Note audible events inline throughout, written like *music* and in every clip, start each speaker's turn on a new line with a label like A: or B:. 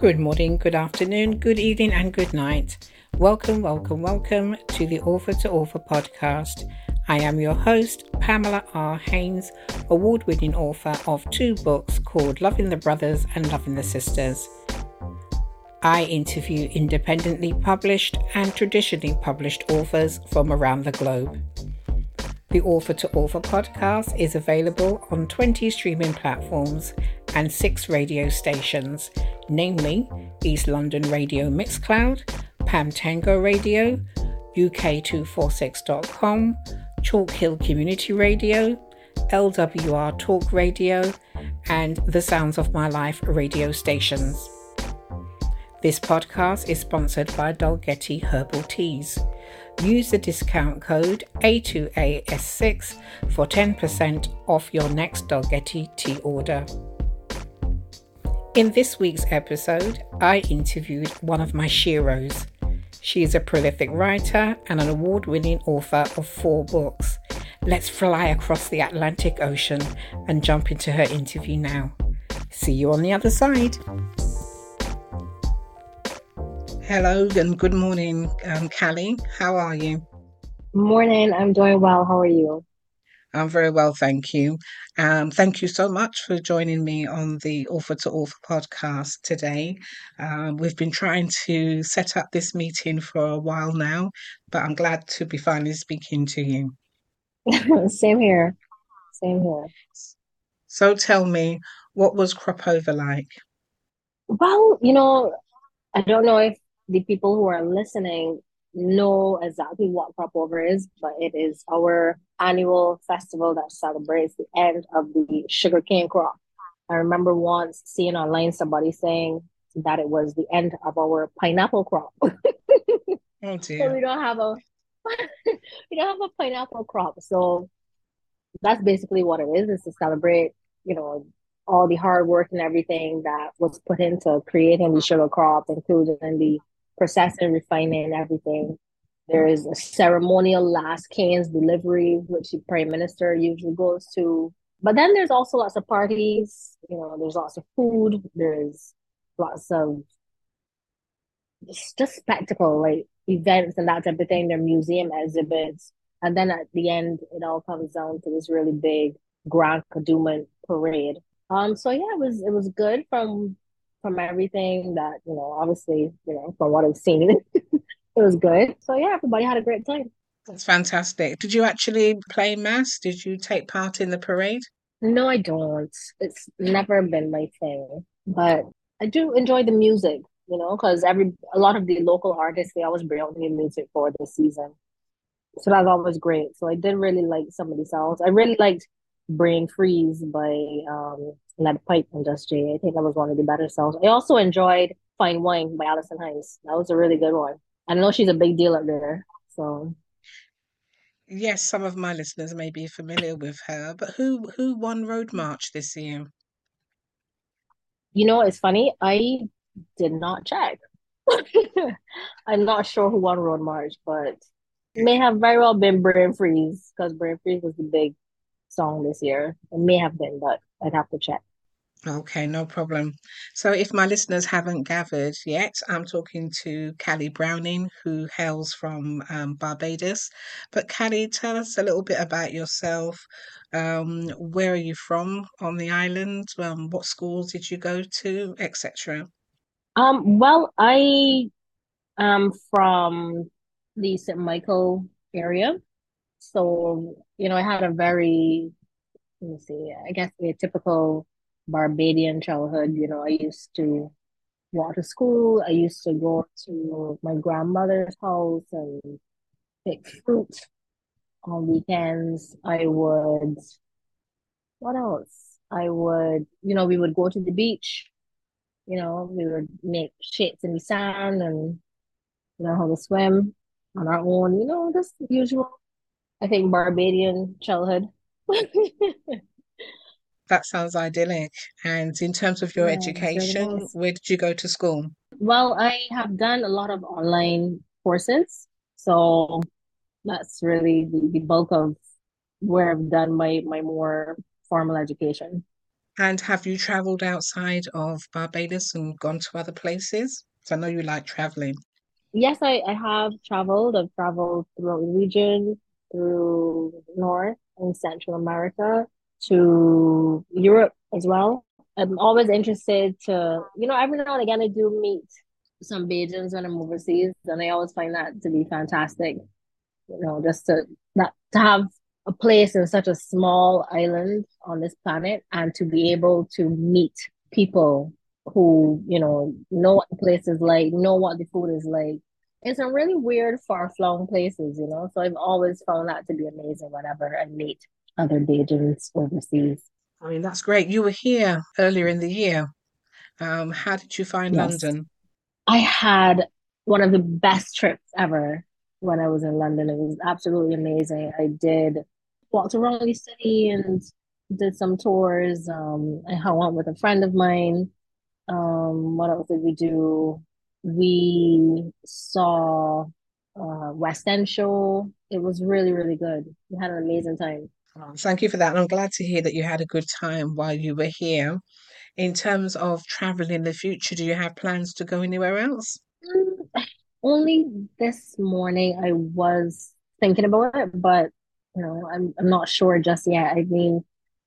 A: Good morning, good afternoon, good evening, and good night. Welcome, welcome, welcome to the Author to Author podcast. I am your host, Pamela R. Haynes, award winning author of two books called Loving the Brothers and Loving the Sisters. I interview independently published and traditionally published authors from around the globe. The Author to Author podcast is available on 20 streaming platforms and six radio stations, namely East London Radio Mixcloud, Pam Tango Radio, UK246.com, Chalk Hill Community Radio, LWR Talk Radio, and The Sounds of My Life radio stations. This podcast is sponsored by Dalgety Herbal Teas. Use the discount code A2AS6 for 10% off your next Dalgety tea order. In this week's episode, I interviewed one of my sheroes. She is a prolific writer and an award winning author of four books. Let's fly across the Atlantic Ocean and jump into her interview now. See you on the other side. Hello and good morning, um, Callie. How are you?
B: Morning. I'm doing well. How are you?
A: I'm very well, thank you. Um, thank you so much for joining me on the Author to Author podcast today. Um, we've been trying to set up this meeting for a while now, but I'm glad to be finally speaking to you. *laughs*
B: Same here. Same here.
A: So tell me, what was crop over like?
B: Well, you know, I don't know if the people who are listening know exactly what crop over is, but it is our annual festival that celebrates the end of the sugarcane crop. I remember once seeing online somebody saying that it was the end of our pineapple crop. *laughs*
A: oh dear.
B: So we don't have a *laughs* we don't have a pineapple crop. So that's basically what it is, is to celebrate, you know, all the hard work and everything that was put into creating the sugar crop, including the processing, refining, everything. There is a ceremonial last canes delivery, which the prime minister usually goes to. But then there's also lots of parties, you know, there's lots of food, there's lots of just, just spectacle, like events and that type of thing. There are museum exhibits. And then at the end, it all comes down to this really big Grand Kadooment parade. Um, so yeah, it was it was good from from everything that, you know, obviously, you know, from what I've seen, *laughs* it was good. So yeah, everybody had a great time.
A: That's fantastic. Did you actually play mass? Did you take part in the parade?
B: No, I don't. It's never been my thing, but I do enjoy the music, you know, because every a lot of the local artists they always bring out new music for the season, so that's always great. So I did really like some of the songs. I really liked Brain Freeze by um Lead Pipe Industry. I think that was one of the better songs. I also enjoyed Fine Wine by Alison Hinds. That was a really good one. I know she's a big deal up there. So
A: yes, some of my listeners may be familiar with her, but who who won Road March this year?
B: You know, it's funny. I did not check. *laughs* I'm not sure who won Road March, but may have very well been Brain Freeze because Brain Freeze was the big song this year. It may have been, but I'd have to check.
A: Okay, no problem. So, if my listeners haven't gathered yet, I'm talking to Callie Browning, who hails from um, Barbados. But, Callie, tell us a little bit about yourself. Um, where are you from on the island? Um, what schools did you go to, etc.?
B: Um, well, I am from the St. Michael area. So, you know, I had a very, let me see, I guess a typical Barbadian childhood. You know, I used to walk to school. I used to go to my grandmother's house and pick fruit on weekends. I would, what else? I would, you know, we would go to the beach. You know, we would make shapes in the sand and you know, how to swim on our own. You know, just usual I think Barbadian childhood. *laughs*
A: that sounds idyllic. Eh? And in terms of your yeah, education, where did you go to school?
B: Well, I have done a lot of online courses. So that's really the, the bulk of where I've done my, my more formal education.
A: And have you traveled outside of Barbados and gone to other places? So I know you like traveling.
B: Yes, I, I have traveled. I've traveled throughout the region, through North and Central America, to Europe as well. I'm always interested to, you know, every now and again I do meet some Bajans when I'm overseas, and I always find that to be fantastic. You know, just to that to have a place in such a small island on this planet and to be able to meet people who, you know, know what the place is like, know what the food is like. It's some really weird, far flung places, you know. So I've always found that to be amazing whenever I meet other Bajans overseas.
A: I mean, that's great. You were here earlier in the year. Um, how did you find yes. London?
B: I had one of the best trips ever when I was in London. It was absolutely amazing. I did walked around the city and did some tours. Um, I hung out with a friend of mine. Um, what else did we do? We saw uh, West End show. It was really, really good. We had an amazing time.
A: Oh, thank you for that. And I'm glad to hear that you had a good time while you were here. In terms of travel in the future, do you have plans to go anywhere else?
B: Mm, only this morning I was thinking about it, but you know, I'm I'm not sure just yet. I mean,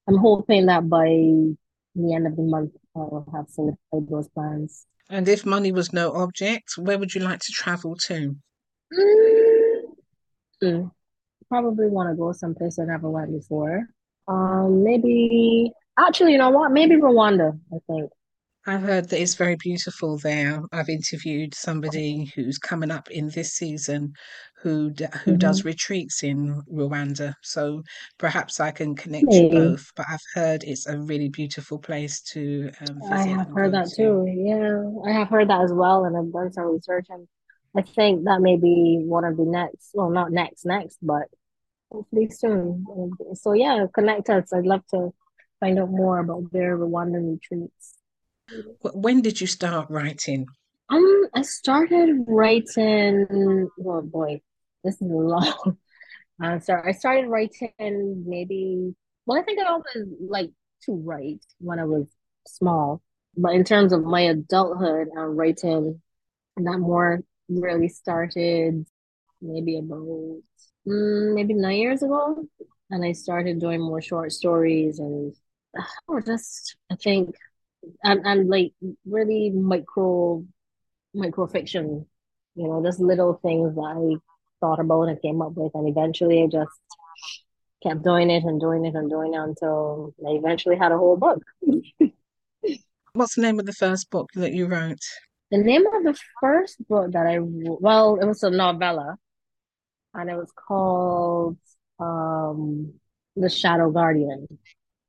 B: I'm hoping that by the end of the month I'll have solidified those plans.
A: And if money was no object, where would you like to travel to?
B: Mm-hmm. Probably want to go someplace I never went before. Um, maybe actually, you know what? Maybe Rwanda. I think.
A: I heard that it's very beautiful there. I've interviewed somebody who's coming up in this season who who mm-hmm. does retreats in Rwanda. So perhaps I can connect Maybe. you both. But I've heard it's a really beautiful place to um.
B: I have heard that to. too. Yeah, I have heard that as well, and I've done some research, and I think that may be one of the next. Well, not next, next, but hopefully soon. So yeah, connect us. I'd love to find out more about their Rwandan retreats.
A: When did you start writing?
B: Um, I started writing. Oh boy, this is long. *laughs* Uh, so I started writing maybe. Well, I think I always like to write when I was small, but in terms of my adulthood and writing, that more really started maybe about mm, maybe nine years ago, and I started doing more short stories and *sighs* or just I think and and like really micro micro fiction, you know, just little things that I thought about and came up with, and eventually I just kept doing it and doing it and doing it until I eventually had a whole book. *laughs*
A: What's the name of the first book that you wrote?
B: The name of the first book that I well, it was a novella, and it was called um, The Shadow Guardian.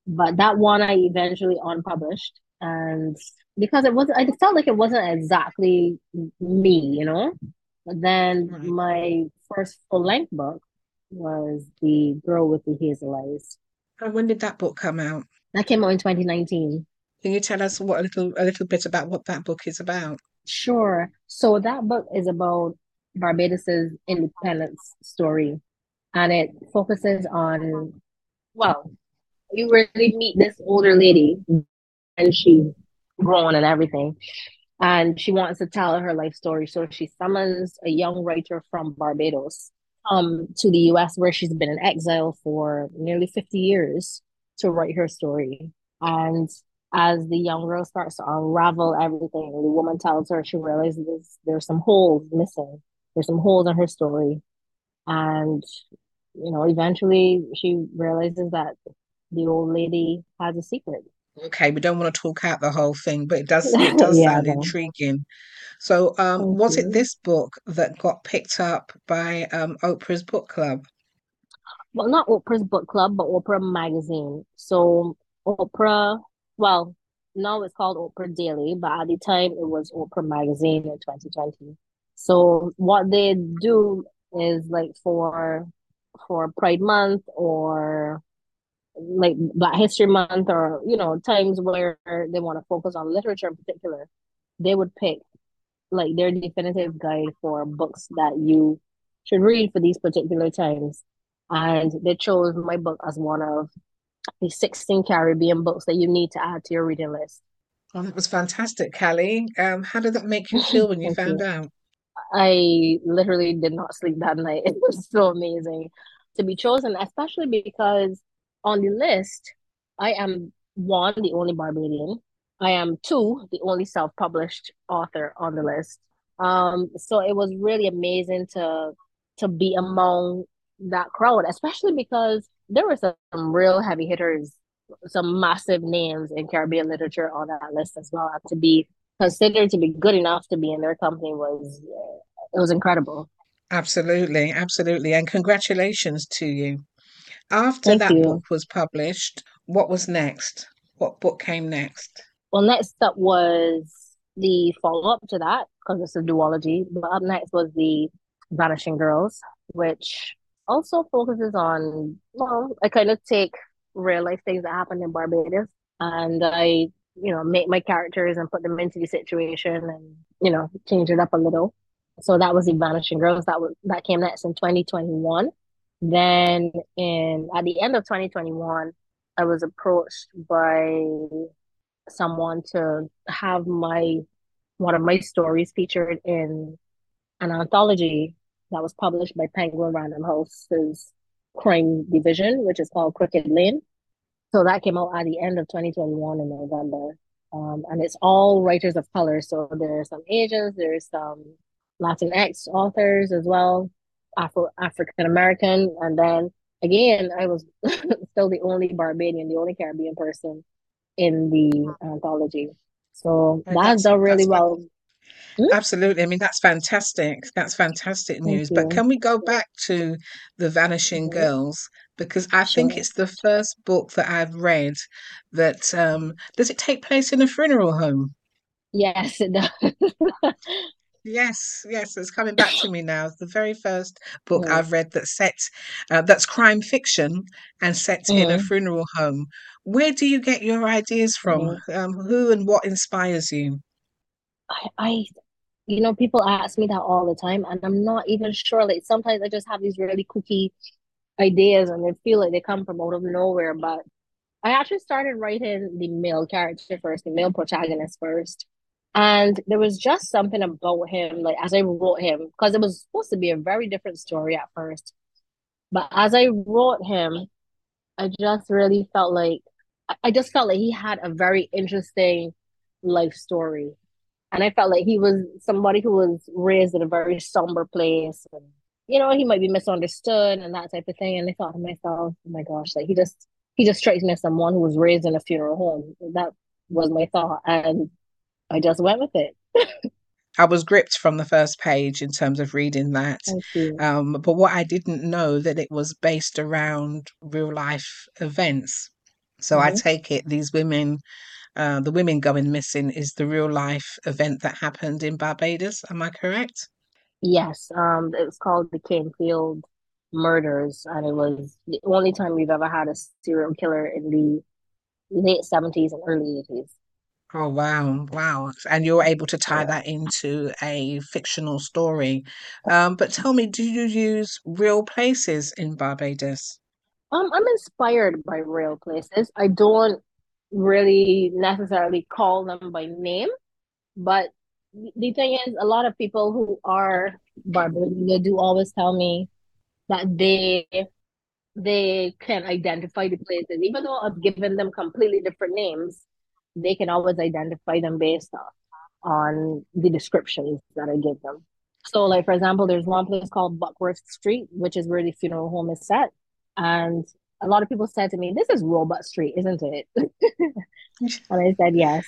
B: But that one I eventually unpublished and because it wasn't, I felt like it wasn't exactly me, you know. But then right. my first full length book was The Girl with the Hazel Eyes.
A: And when did that book come out?
B: That came out in 2019.
A: Can you tell us what a little a little bit about what that book is about?
B: Sure. So that book is about Barbados's independence story, and it focuses on well, you really meet this older lady and she's grown and everything. And she wants to tell her life story. So she summons a young writer from Barbados um, to the US, where she's been in exile for nearly 50 years to write her story. And as the young girl starts to unravel everything, the woman tells her she realizes there's some holes missing. There's some holes in her story. And, you know, eventually she realizes that the old lady has a secret
A: Okay, we don't want to talk out the whole thing, but it does *laughs* it does yeah, sound intriguing. So, um, was it this book that got picked up by um, Oprah's book club?
B: Well, not Oprah's book club, but Oprah magazine. So Oprah, well, now it's called Oprah Daily, but at the time it was Oprah magazine in 2020. So what they do is like for for Pride Month or like Black History Month or you know times where they want to focus on literature in particular, they would pick like their definitive guide for books that you should read for these particular times. And they chose my book as one of the 16 Caribbean books that you need to add to your reading list.
A: Oh, that was fantastic, Callie. Um, how did that make you *laughs* feel when you found
B: you.
A: out?
B: I literally did not sleep that *laughs* night. It was so amazing to be chosen, especially because on the list, I am one, the only Barbadian. I am two, the only self-published author on the list. Um, so it was really amazing to to be among that crowd, especially because there were some real heavy hitters, some massive names in Caribbean literature on that list as well. To be considered to be good enough to be in their company was it was incredible.
A: Absolutely, absolutely. And congratulations to you. After
B: Thank
A: that book was published, what was next? What book came next?
B: Well, next up was the follow-up to that because it's a duology. But up next was the Vanishing Girls, which also focuses on, well, I kind of take real life things that happened in Barbados and I, you know, make my characters and put them into the situation and, you know, change it up a little. So that was the Vanishing Girls. That was that came next in 2021. Then in at the end of 2021, I was approached by someone to have my one of my stories featured in an anthology that was published by Penguin Random House's crime division, which is called Crooked Lane. So that came out at the end of 2021 in November. Um, and it's all writers of color. So there's some Asians, there's some Latinx authors as well, Afro African American, and then again, I was *laughs* still the only Barbadian, the only Caribbean person in the anthology. So that's
A: that's
B: done really
A: that's
B: well. Hmm?
A: absolutely. I mean, that's fantastic. That's fantastic news. But can we go back to The Vanishing
B: Mhm.
A: Girls? Because I think it's the first book that I've read that um, does it take place in a funeral home?
B: Yes, it does. *laughs*
A: Yes, yes, it's coming back to me now. The very first book
B: Mm,
A: I've read that set, uh, that's crime fiction and set in a
B: mm,
A: funeral home. Where do you get your ideas from?
B: mhm.
A: Um, who and what inspires you?
B: I, I, you know, people ask me that all the time, and I'm not even sure. Like sometimes I just have these really kooky ideas, and they feel like they come from out of nowhere. But I actually started writing the male character first, the male protagonist first. And there was just something about him, like as I wrote him, because it was supposed to be a very different story at first. But as I wrote him, I just really felt like I just felt like he had a very interesting life story. And I felt like he was somebody who was raised in a very somber place and you know, he might be misunderstood and that type of thing. And I thought to myself, oh my gosh, like he just he just strikes me as someone who was raised in a funeral home. That was my thought. And I just went with it.
A: I was gripped from the first page in terms of reading that. Um, but what I didn't know that it was based around real life events. So I
B: hmm
A: take it these women, uh, the women going missing is the real life event that happened in Barbados. Am I correct?
B: Yes, um, it was called the Canefield Murders, and it was the only time we've ever had a serial killer in the late 70s and early 80s.
A: Oh, wow, wow. And you're able to tie that into a fictional story. Um, but tell me, do you use real places in Barbados?
B: Um, I'm inspired by real places. I don't really necessarily call them by name, but the thing is, a lot of people who are Barbadian, they do always tell me that they they can identify the places, even though I've given them completely different names, they can always identify them based off on the descriptions that I give them. So, like for example, there's one place called Buckworth Street, which is where the funeral home is set. And a lot of people said to me, This is Roebuck Street, isn't it? *laughs* And I said, Yes.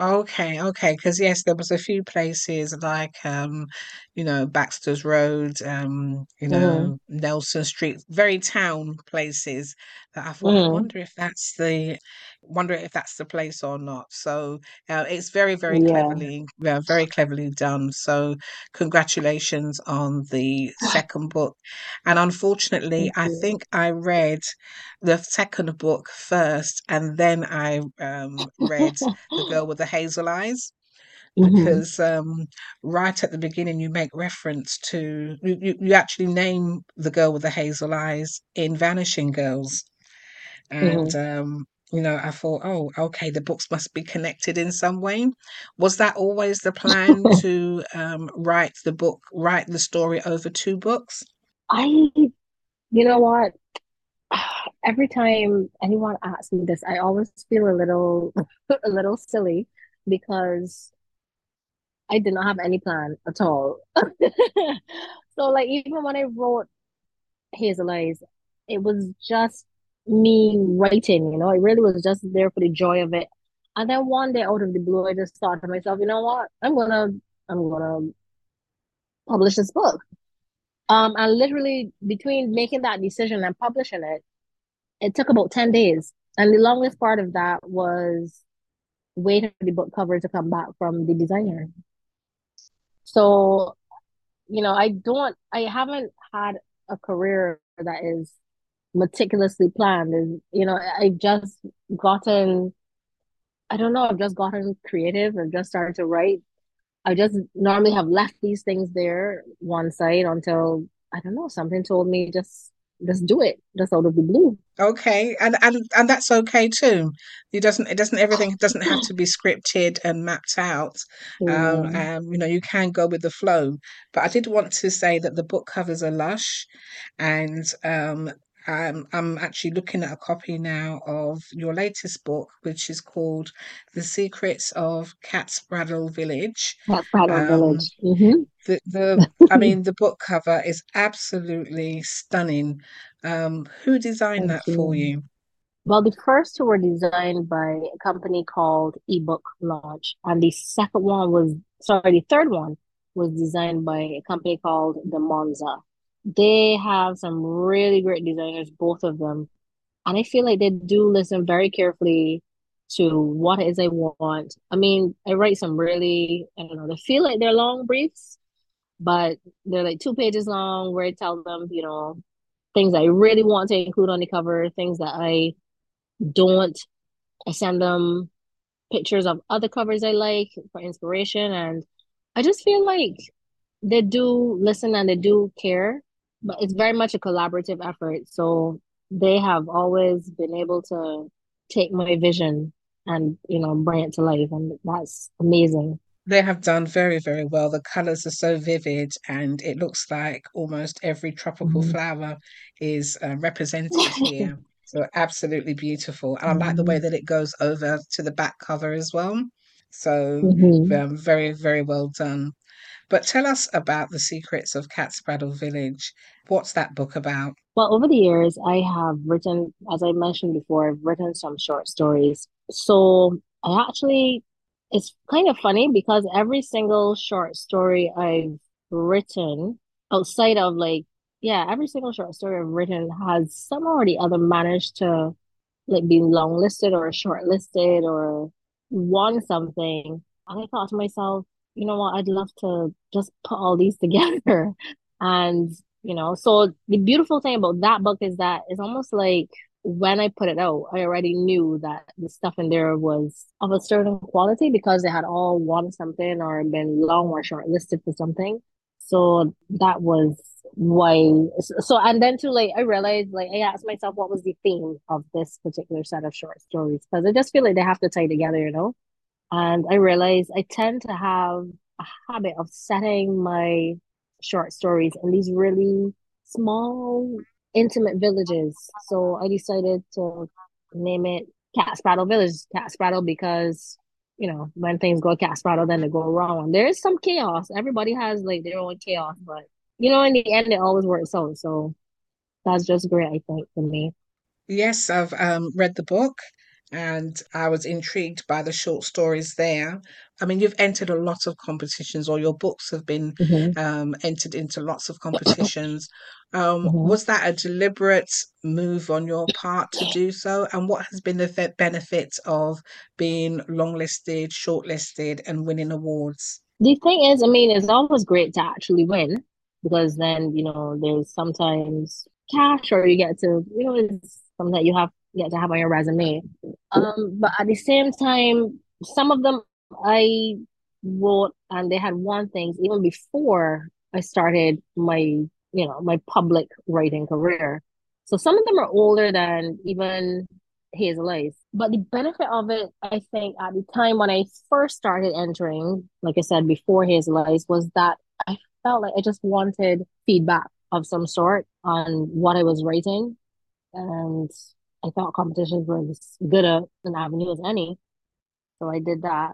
A: Okay, okay, because yes, there was a few places like um, you know, Baxter's Road, um, you know, Nelson Street, very town places that I thought, I
B: hmm
A: wonder if that's the wonder if that's the place or not. So uh, it's very, very
B: Yeah.
A: cleverly, yeah, very cleverly done. So congratulations on the *laughs* second book. And unfortunately, I think I read the second book first, and then I um, read the girl with the hazel eyes *laughs*
B: hmm
A: because um, right at the beginning you make reference to you, you, you actually name the girl with the hazel eyes in Vanishing Girls. and mm-hmm. um, you know, I thought, oh, okay, the books must be connected in some way. Was that always the plan *laughs* to um, write the book, write the story over two books?
B: I, you know what? *sighs* Every time anyone asks me this, I always feel a little, *laughs* a little silly because I did not have any plan at all. *laughs* so, like, even when I wrote Hazel Eyes, it was just me writing, you know, it really was just there for the joy of it. And then one day out of the blue, I just thought to myself, you know what? I'm gonna I'm gonna publish this book. Um, and literally between making that decision and publishing it, it took about 10 days. And the longest part of that was waiting for the book cover to come back from the designer. So, you know, I don't I haven't had a career that is meticulously planned and you know i've just gotten i don't know i've just gotten creative i've just started to write. I just normally have left these things there one side until i don't know something told me just just do it. Just out of the blue.
A: Okay. And and and that's okay too. It doesn't it doesn't everything doesn't have to be scripted and mapped out. Yeah. um, um you know you can go with the flow. But i did want to say that the book covers are lush and um um, I'm actually looking at a copy now of your latest book, which is called The Secrets of Catsbraddle Village.
B: Catsbraddle um, Village. Mm-hmm.
A: The, the I *laughs* mean, the book cover is absolutely stunning. Um, who designed Thank that you. for you?
B: Well, the first two were designed by a company called Ebook Launch, and the second one was sorry, the third one was designed by a company called the Monza they have some really great designers, both of them. And I feel like they do listen very carefully to what it is I want. I mean, I write some really, I don't know, they feel like they're long briefs, but they're like two pages long where I tell them, you know, things I really want to include on the cover, things that I don't. I send them pictures of other covers I like for inspiration. And I just feel like they do listen and they do care but it's very much a collaborative effort. So they have always been able to take my vision and you know bring it to life, and that's amazing.
A: They have done very, very well. The colors are so vivid, and it looks like almost every tropical mm-hmm. flower is uh, represented *laughs* here. So absolutely beautiful. And mm-hmm. I like the way mm-hmm. that it goes over to the back cover as well. So mm-hmm. um, very, very well done. But tell us about the secrets of Catsbraddle Village. What's that book about?
B: Well, over the years, I have written, as I mentioned before, I've written some short stories. So I actually, it's kind of funny because every single short story I've written outside of like, yeah, every single short story I've written has somehow or the other managed to like be longlisted or shortlisted or won something. And I thought to myself, you know what, I'd love to just put all these *laughs* together. And, you know, so the beautiful thing about that book is that it's almost like when I put it out, I already knew that the stuff in there was of a certain quality because they had all won something or been long or shortlisted for something. So that was why. So, and then to like, I realized, like, I asked myself, what was the theme of this particular set of short stories? Because I just feel like they have to tie together, you know? And I realized I tend to have a habit of setting my short stories in these really small, intimate villages. So I decided to name it Catsbraddle Village, Catsbraddle, because you know when things go Catsbraddle, then they go wrong. There is some chaos. Everybody has like their own chaos, but you know in the end it always works out. So that's just great, I think, for me.
A: Yes, I've um, read the book and I was intrigued by the short stories there. I mean, you've entered a lot of competitions, or your books have been mm-hmm. um, entered into lots of competitions. Um, mm-hmm. Was that a deliberate move on your part to do so? And what has been the benefit of being longlisted, shortlisted, and winning awards?
B: The thing is, I mean, it's always great to actually win because then, you know, there's sometimes cash or you get to, you know, it's something that you have get to have on your resume. Um, but at the same time, some of them I wrote and they had won things even before I started my, you know, my public writing career. So some of them are older than even Hazel Eyes. But the benefit of it, I think, at the time when I first started entering, like I said before Hazel Eyes, was that I felt like I just wanted feedback of some sort on what I was writing. And I thought competitions was as good a, an avenue as any. So I did that.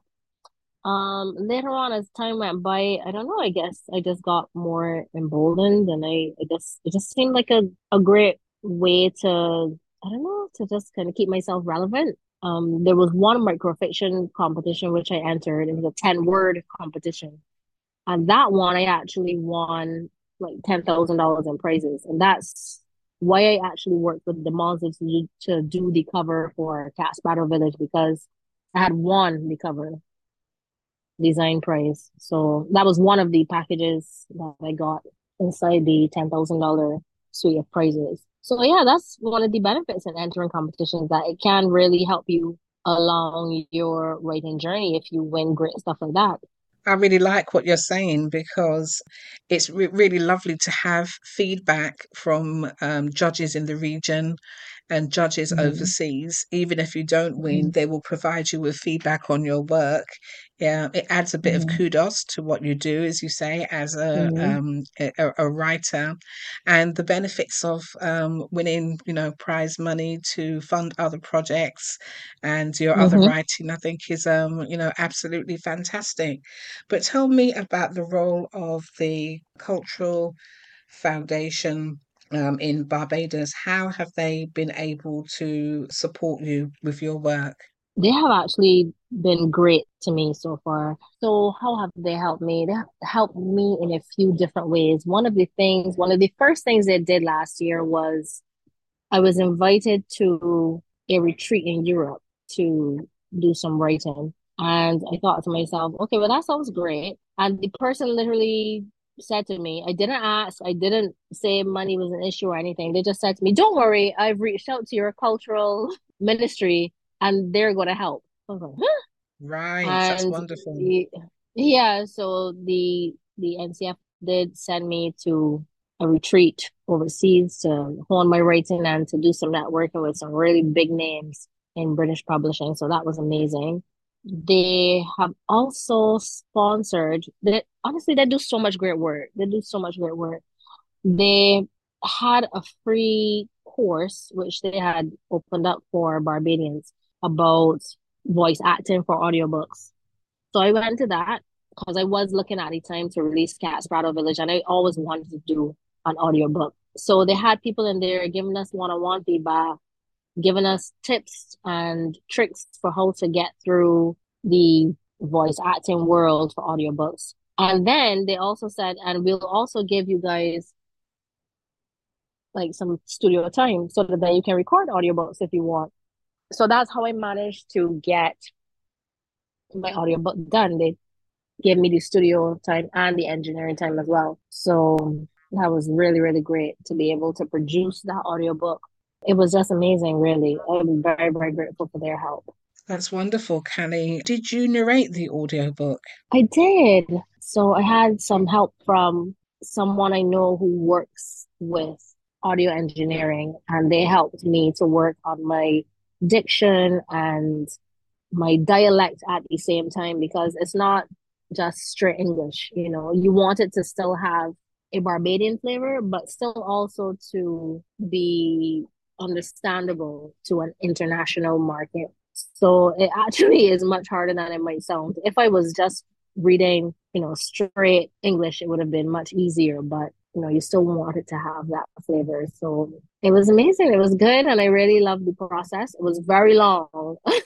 B: Um, later on, as time went by, I don't know, I guess I just got more emboldened and I, I guess it just seemed like a, a great way to, I don't know, to just kind of keep myself relevant. Um, there was one microfiction competition which I entered. It was a 10 word competition. And that one I actually won like ten thousand dollars in prizes. And that's why I actually worked with the Monsters to do, to do the cover for Catsbraddle Village because I had won the cover design prize. So that was one of the packages that I got inside the ten thousand dollar suite of prizes. So yeah, that's one of the benefits in entering competitions that it can really help you along your writing journey if you win great stuff like that.
A: I really like what you're saying because it's re- really lovely to have feedback from um, judges in the region and judges mm-hmm. overseas. Even if you don't win, mm-hmm. they will provide you with feedback on your work. Yeah, it adds a bit mm-hmm. of kudos to what you do, as you say, as a mm-hmm. um, a, a, writer, and the benefits of um, winning, you know, prize money to fund other projects and your other mm-hmm. writing. I think is um, you know absolutely fantastic. But tell me about the role of the cultural foundation um, in Barbados. How have they been able to support you with your work?
B: They have actually been great to me so far. So, how have they helped me? They helped me in a few different ways. One of the things, one of the first things they did last year was I was invited to a retreat in Europe to do some writing. And I thought to myself, okay, well, that sounds great. And the person literally said to me, I didn't ask, I didn't say money was an issue or anything. They just said to me, Don't worry, I've reached out to your cultural *laughs* ministry and they're going to help. I was like, huh?
A: Right, and that's wonderful.
B: The, yeah, so the the NCF did send me to a retreat overseas to hone my writing and to do some networking with some really big names in British publishing. So that was amazing they have also sponsored that honestly they do so much great work. They do so much great work. They had a free course which they had opened up for barbadians about voice acting for audiobooks. So i went to that because i was looking at the time to release Catsbraddle village and i always wanted to do an audiobook. So they had people in there giving us one-on-one feedback giving us tips and tricks for how to get through the voice acting world for audiobooks. And then they also said, and we'll also give you guys like some studio time so that you can record audiobooks if you want. So that's how I managed to get my audiobook done. They gave me the studio time and the engineering time as well. So that was really, really great to be able to produce that audiobook it was just amazing, really. I'm very, very grateful for their help.
A: That's wonderful, Callie. Did you narrate the audiobook?
B: I did. So I had some help from someone I know who works with audio engineering, and they helped me to work on my diction and my dialect at the same time because it's not just straight English. You know, you want it to still have a Barbadian flavor, but still also to be understandable to an international market. So it actually is much harder than it might sound. If I was just reading, you know, straight English, it would have been much easier, but you know, you still wanted to have that flavor. So it was amazing. It was good. And I really loved the process. It was very long. *laughs* it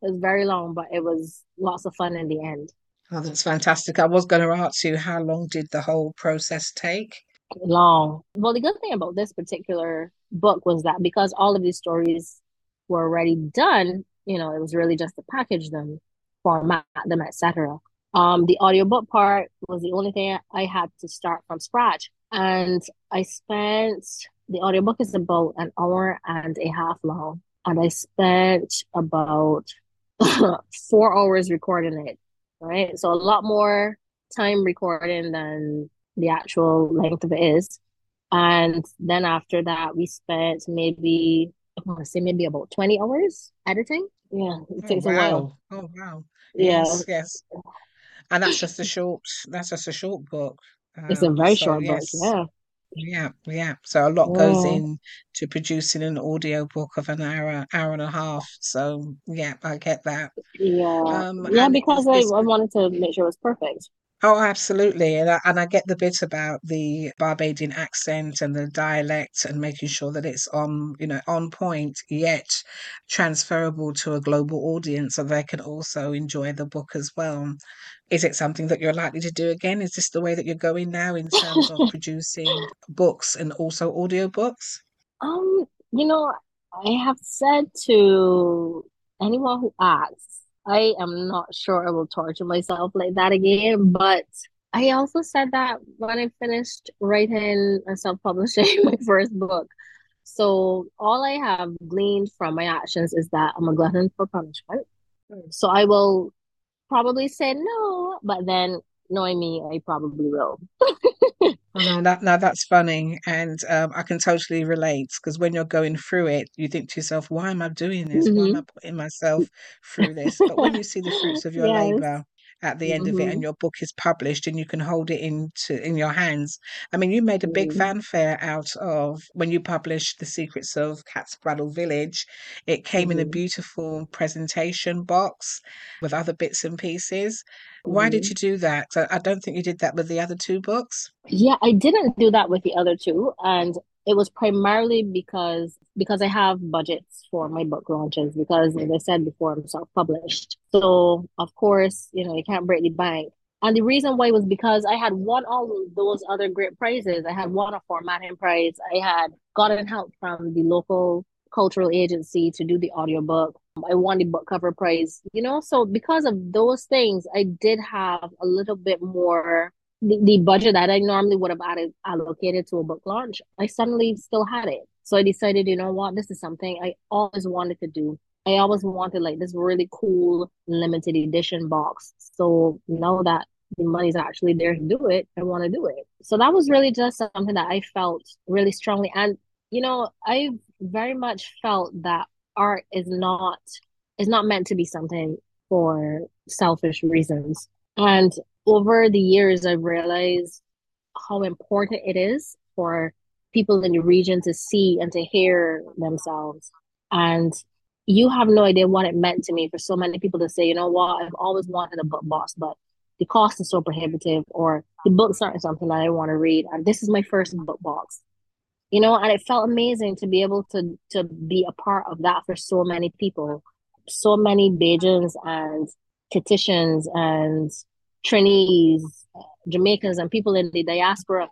B: was very long, but it was lots of fun in the end.
A: Oh, that's fantastic. I was going to ask you, how long did the whole process take?
B: Long. Well, the good thing about this particular book was that because all of these stories were already done, you know, it was really just to package them, format them, etc. Um, the audiobook part was the only thing I had to start from scratch. And I spent the audiobook is about an hour and a half long. And I spent about *laughs* four hours recording it. Right. So a lot more time recording than the actual length of it is. And then after that, we spent maybe, I want to say maybe about 20 hours editing. Yeah, it
A: Oh
B: takes a while.
A: Oh wow.
B: Yeah,
A: Yes, yes. And that's just a short that's just a short book.
B: it's a
A: Um,
B: very
A: so
B: short book.
A: yes.
B: Yeah.
A: Yeah, yeah. So a lot goes in to producing an audio book of an hour, hour and a half. So yeah, I get that.
B: Yeah.
A: Um,
B: Yeah, because
A: it's,
B: I,
A: it's
B: I wanted to make sure it was perfect.
A: Oh, absolutely. And I, and I get the bit about the Barbadian accent and the dialect and making sure that it's on, you know, on point, yet transferable to a global audience so they can also enjoy the book as well. Is it something that you're likely to do again? Is this the way that you're going now in terms of *laughs* producing books and also audiobooks?
B: Um, you know, I have said to anyone who asks, I am not sure I will torture myself like that again, but I also said that when I finished writing and self-publishing *laughs* my first book. So all I have gleaned from my actions is that I'm a glutton for punishment. Hmm. So I will probably say no, but then knowing me, I probably will. *laughs*
A: Oh no, that no, that's funny, and um, I can totally relate because when you're going through it, you think to yourself, "Why am I doing this? Why am
B: hmm
A: I putting myself through this?" But when you see the fruits of *laughs* your
B: Yes.
A: labor at the end of it, and
B: hmm
A: your book is published, and you can hold it into in your hands, I mean, you made a big
B: hmm
A: fanfare out of when you published The Secrets of cat's Catsbraddle Village. It came in a
B: hmm
A: beautiful presentation box with other bits and pieces. Why did
B: hmm
A: you do that? I I don't think you did that with the other two books.
B: Yeah, I didn't do that with the other two, and it was primarily because because I have budgets for my book launches because, as I said before, I'm self-published. So, of course, you know, you can't break the bank. And the reason why was because I had won all of those other great prizes. I had won a formatting prize. I had gotten help from the local cultural agency to do the audiobook. I won the book cover prize, you know, so because of those things, I did have a little bit more the, the budget that I normally would have added, allocated to a book launch, I suddenly still had it. So I decided, you know what, this is something I always wanted to do. I always wanted like this really cool limited edition box. So now that the money's actually there to do it, I want to do it. So that was really just something that I felt really strongly. And, you know, I very much felt that art is not is not meant to be something for selfish reasons. And over the years, I've realized how important it is for people in the region to see and to hear themselves. And you have no idea what it meant to me for so many people to say, you know what, I've always wanted a book box, but the cost is so prohibitive, or the books aren't something that I want to read. And this is my first book box. You know, and it felt amazing to be able to to be a part of that for so many people. So many Bajans and Tahitians and Trinidad, Jamaicans, and people in the diaspora.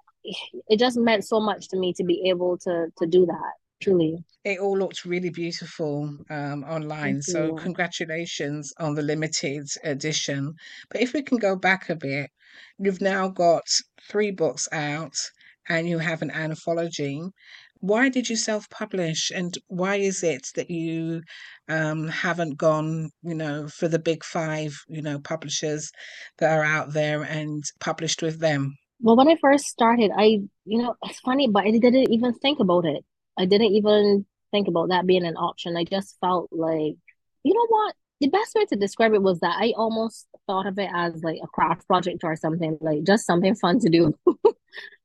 B: It just meant so much to me to be able to to do that. Truly,
A: It all looked really beautiful um, online. So, congratulations on the limited edition. But if we can go back a bit, you've now got three books out and you have an anthology. Why did you self-publish, and why is it that you um, haven't gone, you know, for the big five, you know, publishers that are out there and published with them?
B: Well, when I first started, I, you know, it's funny, but I didn't even think about it. I didn't even think about that being an option. I just felt like, you know what? The best way to describe it was that I almost thought of it as like a craft project or something, like just something fun to do. *laughs*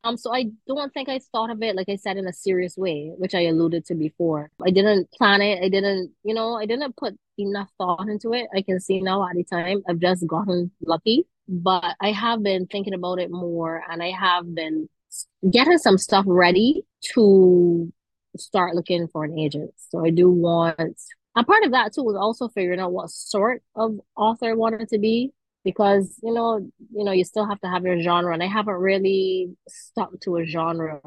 B: Um, so I don't think I thought of it, like I said, in a serious way, which I alluded to before. I didn't plan it. I didn't, you know, I didn't put enough thought into it. I can see now at the time I've just gotten lucky, but I have been thinking about it more and I have been getting some stuff ready to start looking for an agent. So I do want, a part of that too was also figuring out what sort of author I wanted to be because you know you know you still have to have your genre and I haven't really stuck to a genre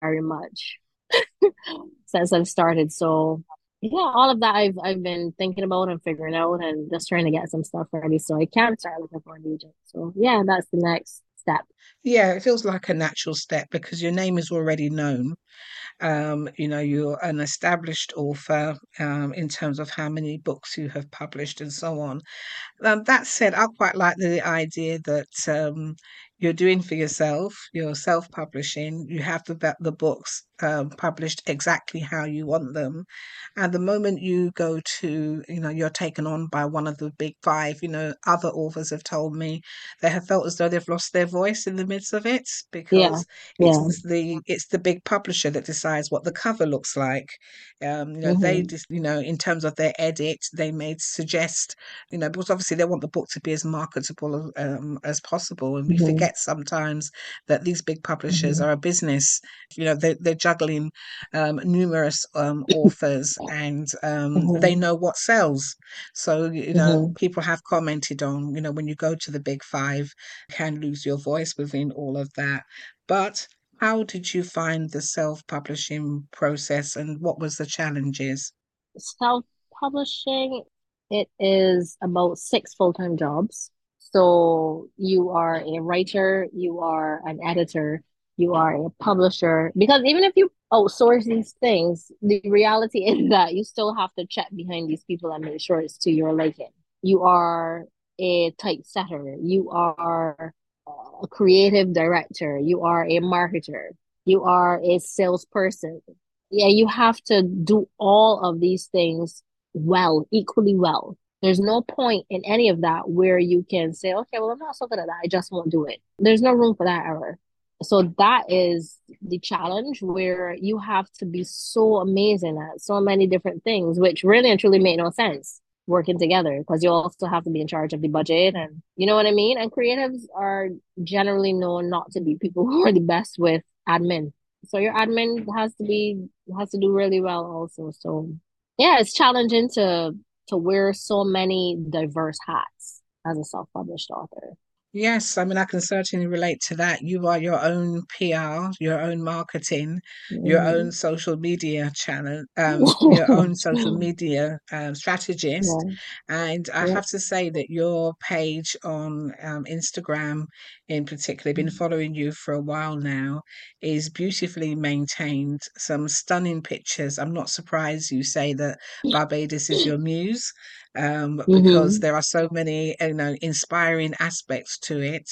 B: very, much *laughs* since I've started. So yeah all of that I've I've been thinking about and figuring out and just trying to get some stuff ready. So I can start looking for an agent so yeah that's the next step
A: Yeah, it feels like a natural step because your name is already known. Um, you know, you're an established author um, in terms of how many books you have published and so on. Um, that said, I quite like the idea that um, you're doing for yourself, you're self publishing, you have the, the books um, published exactly how you want them. And the moment you go to, you know, you're taken on by one of the big five, you know, other authors have told me they have felt as though they've lost their voice in the midst of it because
B: yeah,
A: it's the it's the big publisher that decides what the cover looks like. Um, you know, mm-hmm. they just, you know, in terms of their edit, they may suggest, you know, because obviously they want the book to be as marketable um, as possible, and we mm-hmm. forget sometimes that these big publishers mm-hmm. are a business. You know, they, they're juggling um, numerous um, *laughs* authors and um, mm-hmm. they know what sells. So, you know, mm-hmm. people have commented on, you know, when you go to the big five, can lose your voice within all of that. But how did you find the self publishing process and what was the challenges?
B: Self publishing, it is about six full time jobs. So you are a writer, you are an editor, you are a publisher because even if you outsource these things the reality is *laughs* that you still have to check behind these people and make sure it's to your liking. You are a typesetter you are a creative director. You are a marketer. You are a salesperson. Yeah you have to do all of these things well equally well. There's no point in any of that where you can say okay well i'm not so good at that. I just won't do it. There's no room for that ever so that is the challenge where you have to be so amazing at so many different things which really and truly make no sense working together because you also have to be in charge of the budget and you know what i mean? And creatives are generally known not to be people *laughs* who are the best with admin. So your admin has to be has to do really well also. So yeah it's challenging to to wear so many diverse hats as a self-published author
A: Yes, I mean, I can certainly relate to that. You are your own PR, your own marketing, your
B: Mm.
A: own social media channel, um, *laughs* your own social media um, strategist.
B: Yeah.
A: And I
B: Yeah.
A: have to say that your page on um, Instagram, in particular, been
B: Mm.
A: following you for a while now, is beautifully maintained. Some stunning pictures. I'm not surprised you say that *laughs* Barbados is your muse um, because
B: hmm
A: there are so many you know inspiring aspects to it.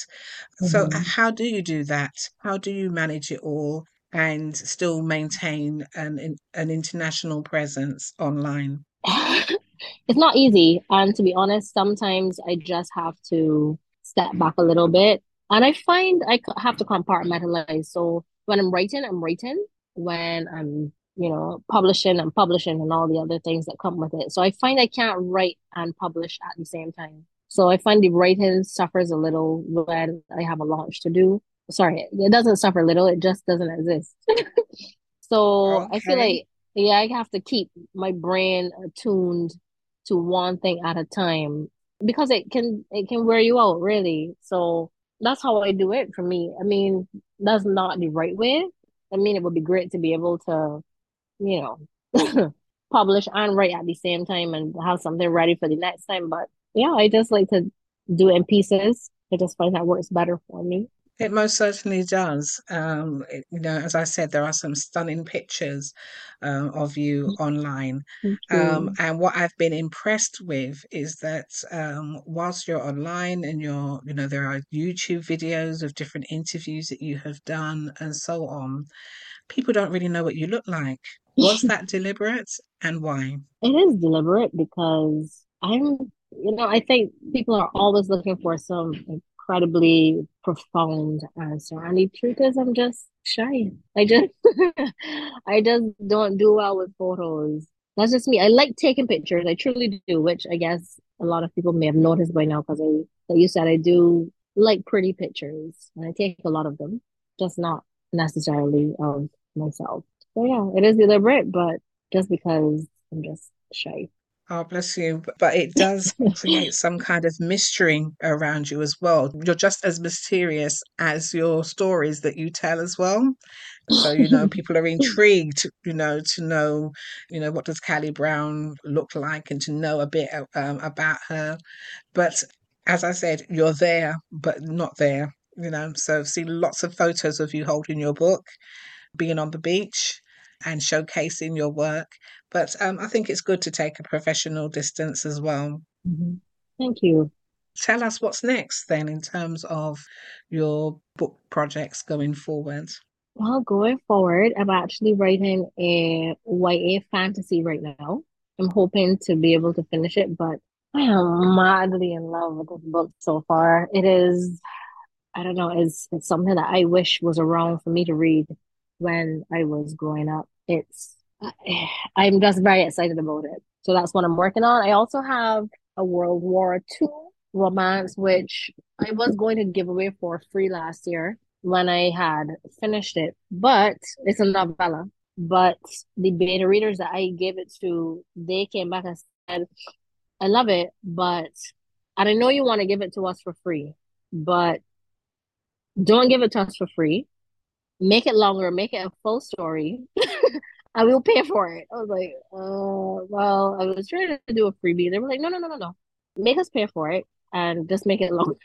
A: So
B: hmm
A: how do you do that? How do you manage it all and still maintain an an international presence online? *laughs*
B: It's not easy. And to be honest, sometimes I just have to step back a little bit. And I find I have to compartmentalize. So when I'm writing, I'm writing. When I'm, you know, publishing, I'm publishing and all the other things that come with it. So I find I can't write and publish at the same time. So I find the writing suffers a little when I have a launch to do. Sorry, it doesn't suffer a little, it just doesn't exist. *laughs* So I feel like, yeah, I have to keep my brain attuned to one thing at a time because it can it can wear you out really. So that's how I do it for me. I mean, that's not the right way. I mean, it would be great to be able to, you know, *laughs* publish and write at the same time and have something ready for the next time. But yeah, I just like to do it in pieces. I just find that works better for me.
A: It most certainly does. Um, it- you know, as I said, there are some stunning pictures um, of you online.
B: Thank
A: Um, and what I've been impressed with is that um, whilst you're online and you're, you know, there are YouTube videos of different interviews that you have done and so on, people don't really know what you look like. Was *laughs* that deliberate and why?
B: It is deliberate because I'm, you know, I think people are always looking for some incredibly profound answer. And the truth is, I'm just shy. I just, *laughs* I just don't do well with photos. That's just me. I like taking pictures. I truly do, which I guess a lot of people may have noticed by now because I, like you said, I do like pretty pictures and I take a lot of them, just not necessarily of myself. So yeah, it is deliberate, but just because I'm just shy.
A: Oh, bless you. But it does *laughs* create some kind of mystery around you as well. You're just as mysterious as your stories that you tell as well. So, you know, *laughs* people are intrigued, you know, to know, you know, what does Callie Brown look like and to know a bit um, about her. But as I said, you're there, but not there, you know. So I've seen lots of photos of you holding your book, being on the beach and showcasing your work. But um, I think it's good to take a professional distance as well.
B: Mhm. Thank you.
A: Tell us what's next then in terms of your book projects going forward.
B: Well, going forward, I'm actually writing a YA fantasy right now. I'm hoping to be able to finish it, but I am madly in love with this book so far. It is, I don't know, it's, it's something that I wish was around for me to read when I was growing up. It's, I'm just very excited about it. So that's what I'm working on. I also have a World War II romance, which I was going to give away for free last year when I had finished it, but it's a novella. But the beta readers that I gave it to, they came back and said, I love it, but and I know you want to give it to us for free, but don't give it to us for free. Make it longer, make it a full story. *laughs* I will pay for it. I was like, uh, well, I was trying to do a freebie. They were like, no, no, no, no, no. Make us pay for it and just make it *laughs* longer.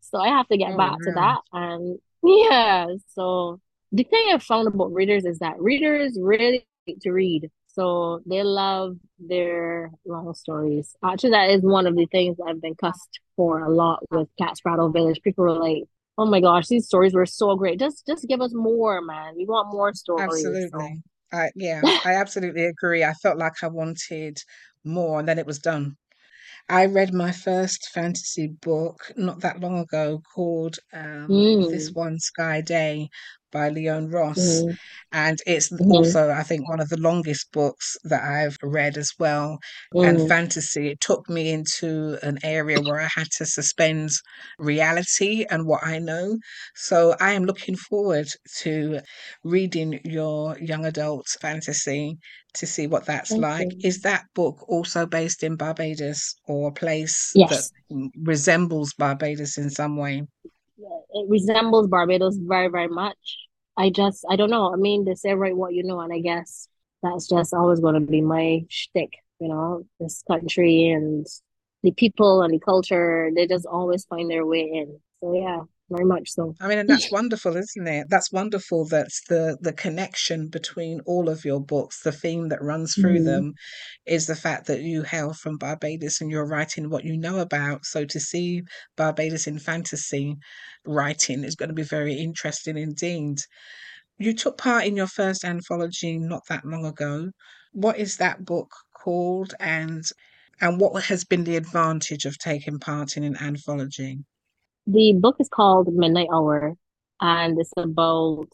B: so I have to get oh, back to that. And yeah, so the thing I've found about readers is that readers really like to read. So they love their long stories. Actually, that is one of the things I've been cussed for a lot with Catsbraddle Village. People were like, "Oh my gosh, these stories were so great! Just, just give us more, man. We want more stories."
A: Absolutely. So. I, yeah, I absolutely agree. I felt like I wanted more, and then it was done. I read my first fantasy book not that long ago called um, mm. This One Sky Day by Leone Ross. Mm. And it's mm. also, I think, one of the longest books that I've read as well. Mm. And fantasy, it took me into an area where I had to suspend reality and what I know. So I am looking forward to reading your young adult fantasy to see what that's Thank like. You. Is that book also based in Barbados or a place yes. that resembles Barbados in some way?
B: It resembles Barbados very, very much. I just, I don't know. I mean, they say right what you know, and I guess that's just always going to be my shtick. You know, this country and the people and the culture, they just always find their way in. So yeah, very much so.
A: I mean, and that's wonderful, isn't it? That's wonderful. That's the the connection between all of your books. The theme that runs through mm-hmm. them is the fact that you hail from Barbados and you're writing what you know about. So to see Barbados in fantasy writing is going to be very interesting indeed. You took part in your first anthology not that long ago. What is that book called and and what has been the advantage of taking part in an anthology?
B: The book is called Midnight Hour and it's about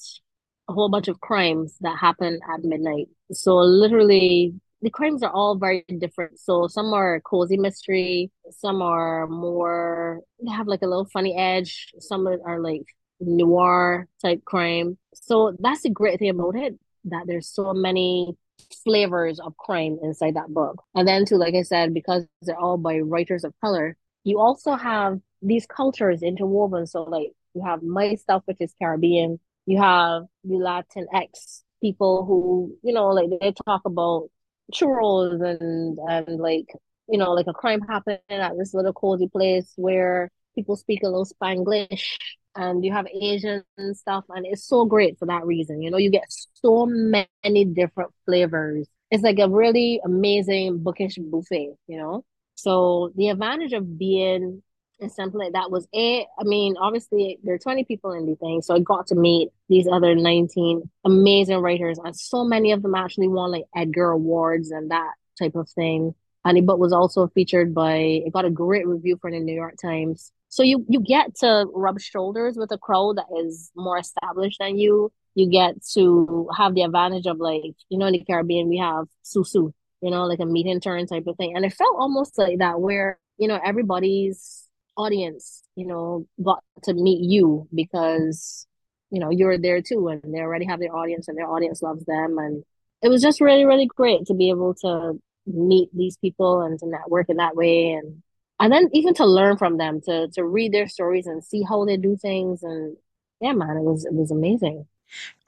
B: a whole bunch of crimes that happen at midnight. So literally the crimes are all very different. So some are cozy mystery, some are more they have like a little funny edge, some are like noir type crime. So that's the great thing about it that there's so many flavors of crime inside that book. And then too, like I said, because they're all by writers of color, you also have these cultures interwoven. So like you have my stuff, which is Caribbean. You have the Latinx people who, you know, like they talk about churros and and like you know like a crime happened at this little cozy place where people speak a little spanglish and you have asian stuff and it's so great for that reason you know you get so many different flavors it's like a really amazing bookish buffet you know so the advantage of being and something like that was it. I mean, obviously there are 20 people in the thing, so I got to meet these other 19 amazing writers, and so many of them actually won like Edgar Awards and that type of thing. And the book was also featured by it got a great review for the New York Times. So you you get to rub shoulders with a crowd that is more established than you. You get to have the advantage of like, you know, in the Caribbean we have susu, you know, like a meet and turn type of thing. And it felt almost like that where, you know, everybody's audience, you know, got to meet you because, you know, you're there too and they already have their audience and their audience loves them. And it was just really, really great to be able to meet these people and to network in that way and and then even to learn from them, to to read their stories and see how they do things and yeah, man, it was it was amazing.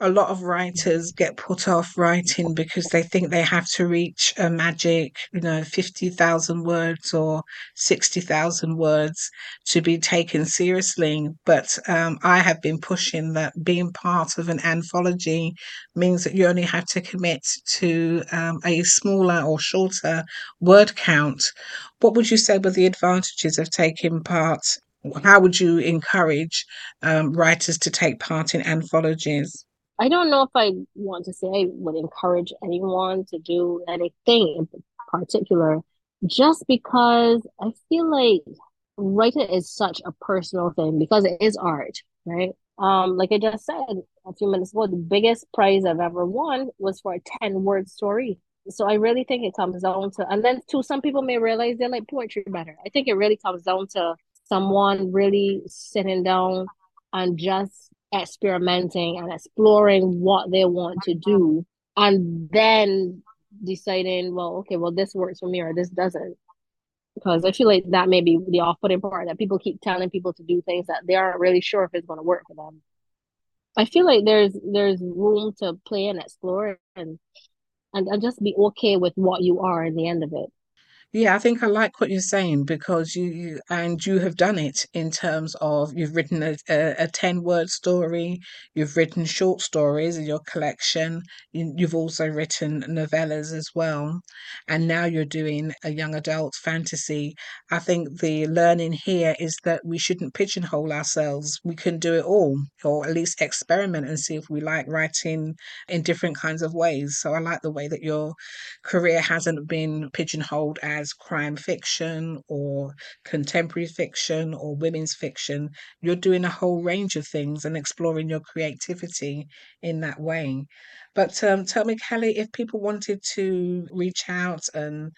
A: A lot of writers get put off writing because they think they have to reach a magic, you know, 50,000 words or 60,000 words to be taken seriously. But um, I have been pushing that being part of an anthology means that you only have to commit to um, a smaller or shorter word count. What would you say were the advantages of taking part? How would you encourage um, writers to take part in anthologies?
B: I don't know if I want to say I would encourage anyone to do anything in particular, just because I feel like writing is such a personal thing because it is art, right? Um, like I just said a few minutes ago, the biggest prize I've ever won was for a 10 word story. So I really think it comes down to, and then too, some people may realize they like poetry better. I think it really comes down to someone really sitting down and just experimenting and exploring what they want to do and then deciding well okay well this works for me or this doesn't. Because i feel like that may be the off-putting part that people keep telling people to do things that they aren't really sure if it's going to work for them. I feel like there's there's room to play and explore and and, and just be okay with what you are in the end of it
A: yeah, I think I like what you're saying because you, you and you have done it in terms of you've written a, a, a 10 word story, you've written short stories in your collection, you, you've also written novellas as well, and now you're doing a young adult fantasy. I think the learning here is that we shouldn't pigeonhole ourselves. We can do it all, or at least experiment and see if we like writing in different kinds of ways. So I like the way that your career hasn't been pigeonholed as as crime fiction or contemporary fiction or women's fiction. You're doing a whole range of things and exploring your creativity in that way. But um, tell me, Kelly, if people wanted to reach out and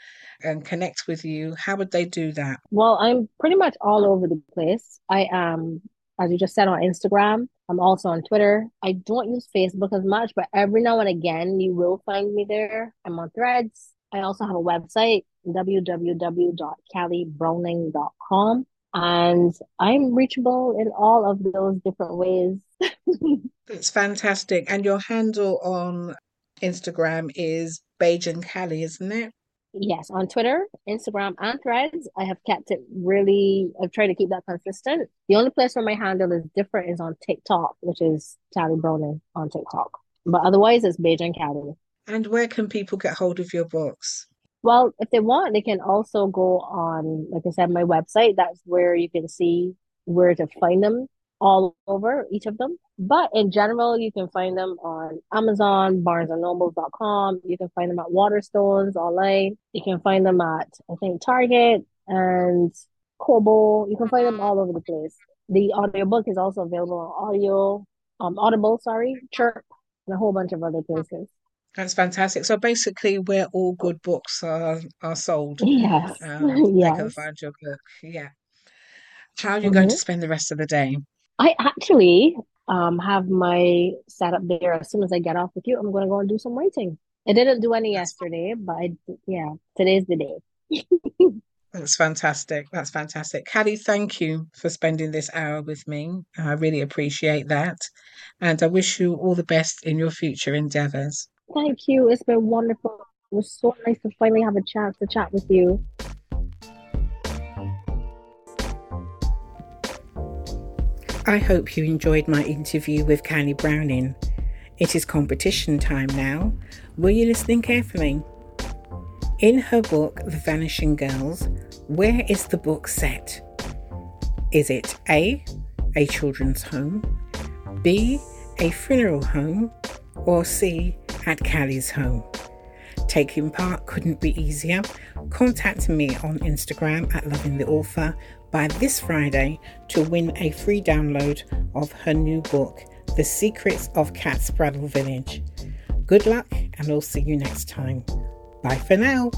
A: and connect with you, how would they do that?
B: Well, I'm pretty much all over the place. I am, as you just said, on Instagram. I'm also on Twitter. I don't use Facebook as much, but every now and again, you will find me there. I'm on Threads. I also have a website, www.calliebrowning.com. And I'm reachable in all of those different ways. *laughs*
A: It's fantastic. And your handle on Instagram is Bajan Callie, isn't it?
B: Yes, on Twitter, Instagram, and Threads, I have kept it really. I've tried to keep that consistent. The only place where my handle is different is on TikTok, which is Callie Browning on TikTok. But otherwise, it's Bajan Callie.
A: And where can people get hold of your books?
B: Well, if they want, they can also go on, like I said, my website. That's where you can see where to find them all over each of them. But in general, you can find them on Amazon, BarnesandNobles.com. You can find them at Waterstones online. You can find them at I think Target and Kobo. You can find them all over the place. The audiobook is also available on audio, um, Audible, sorry, Chirp, and a whole bunch of other places.
A: That's fantastic. So basically, where all good books are are sold,
B: yes,
A: um, *laughs* yes. they can find your book. Yeah. How are you mm-hmm. going to spend the rest of the day?
B: I actually um have my setup there. As soon as I get off with you, I'm going to go and do some writing. I didn't do any yesterday, but I, yeah, today's the day. *laughs*
A: That's fantastic. That's fantastic. Caddy, thank you for spending this hour with me. I really appreciate that. And I wish you all the best in your future endeavors.
B: Thank you. It's been wonderful. It was so nice to finally have a chance to chat with you.
A: I hope you enjoyed my interview with Callie Browning. It is competition time now. Were you listening carefully? In her book, The Vanishing Girls, where is the book set? Is it A, a children's home, B, a funeral home, or see at Callie's home. Taking part couldn't be easier. Contact me on Instagram at Loving the Author by this Friday to win a free download of her new book, The Secrets of Catsbraddle Village. Good luck, and I'll see you next time. Bye for now.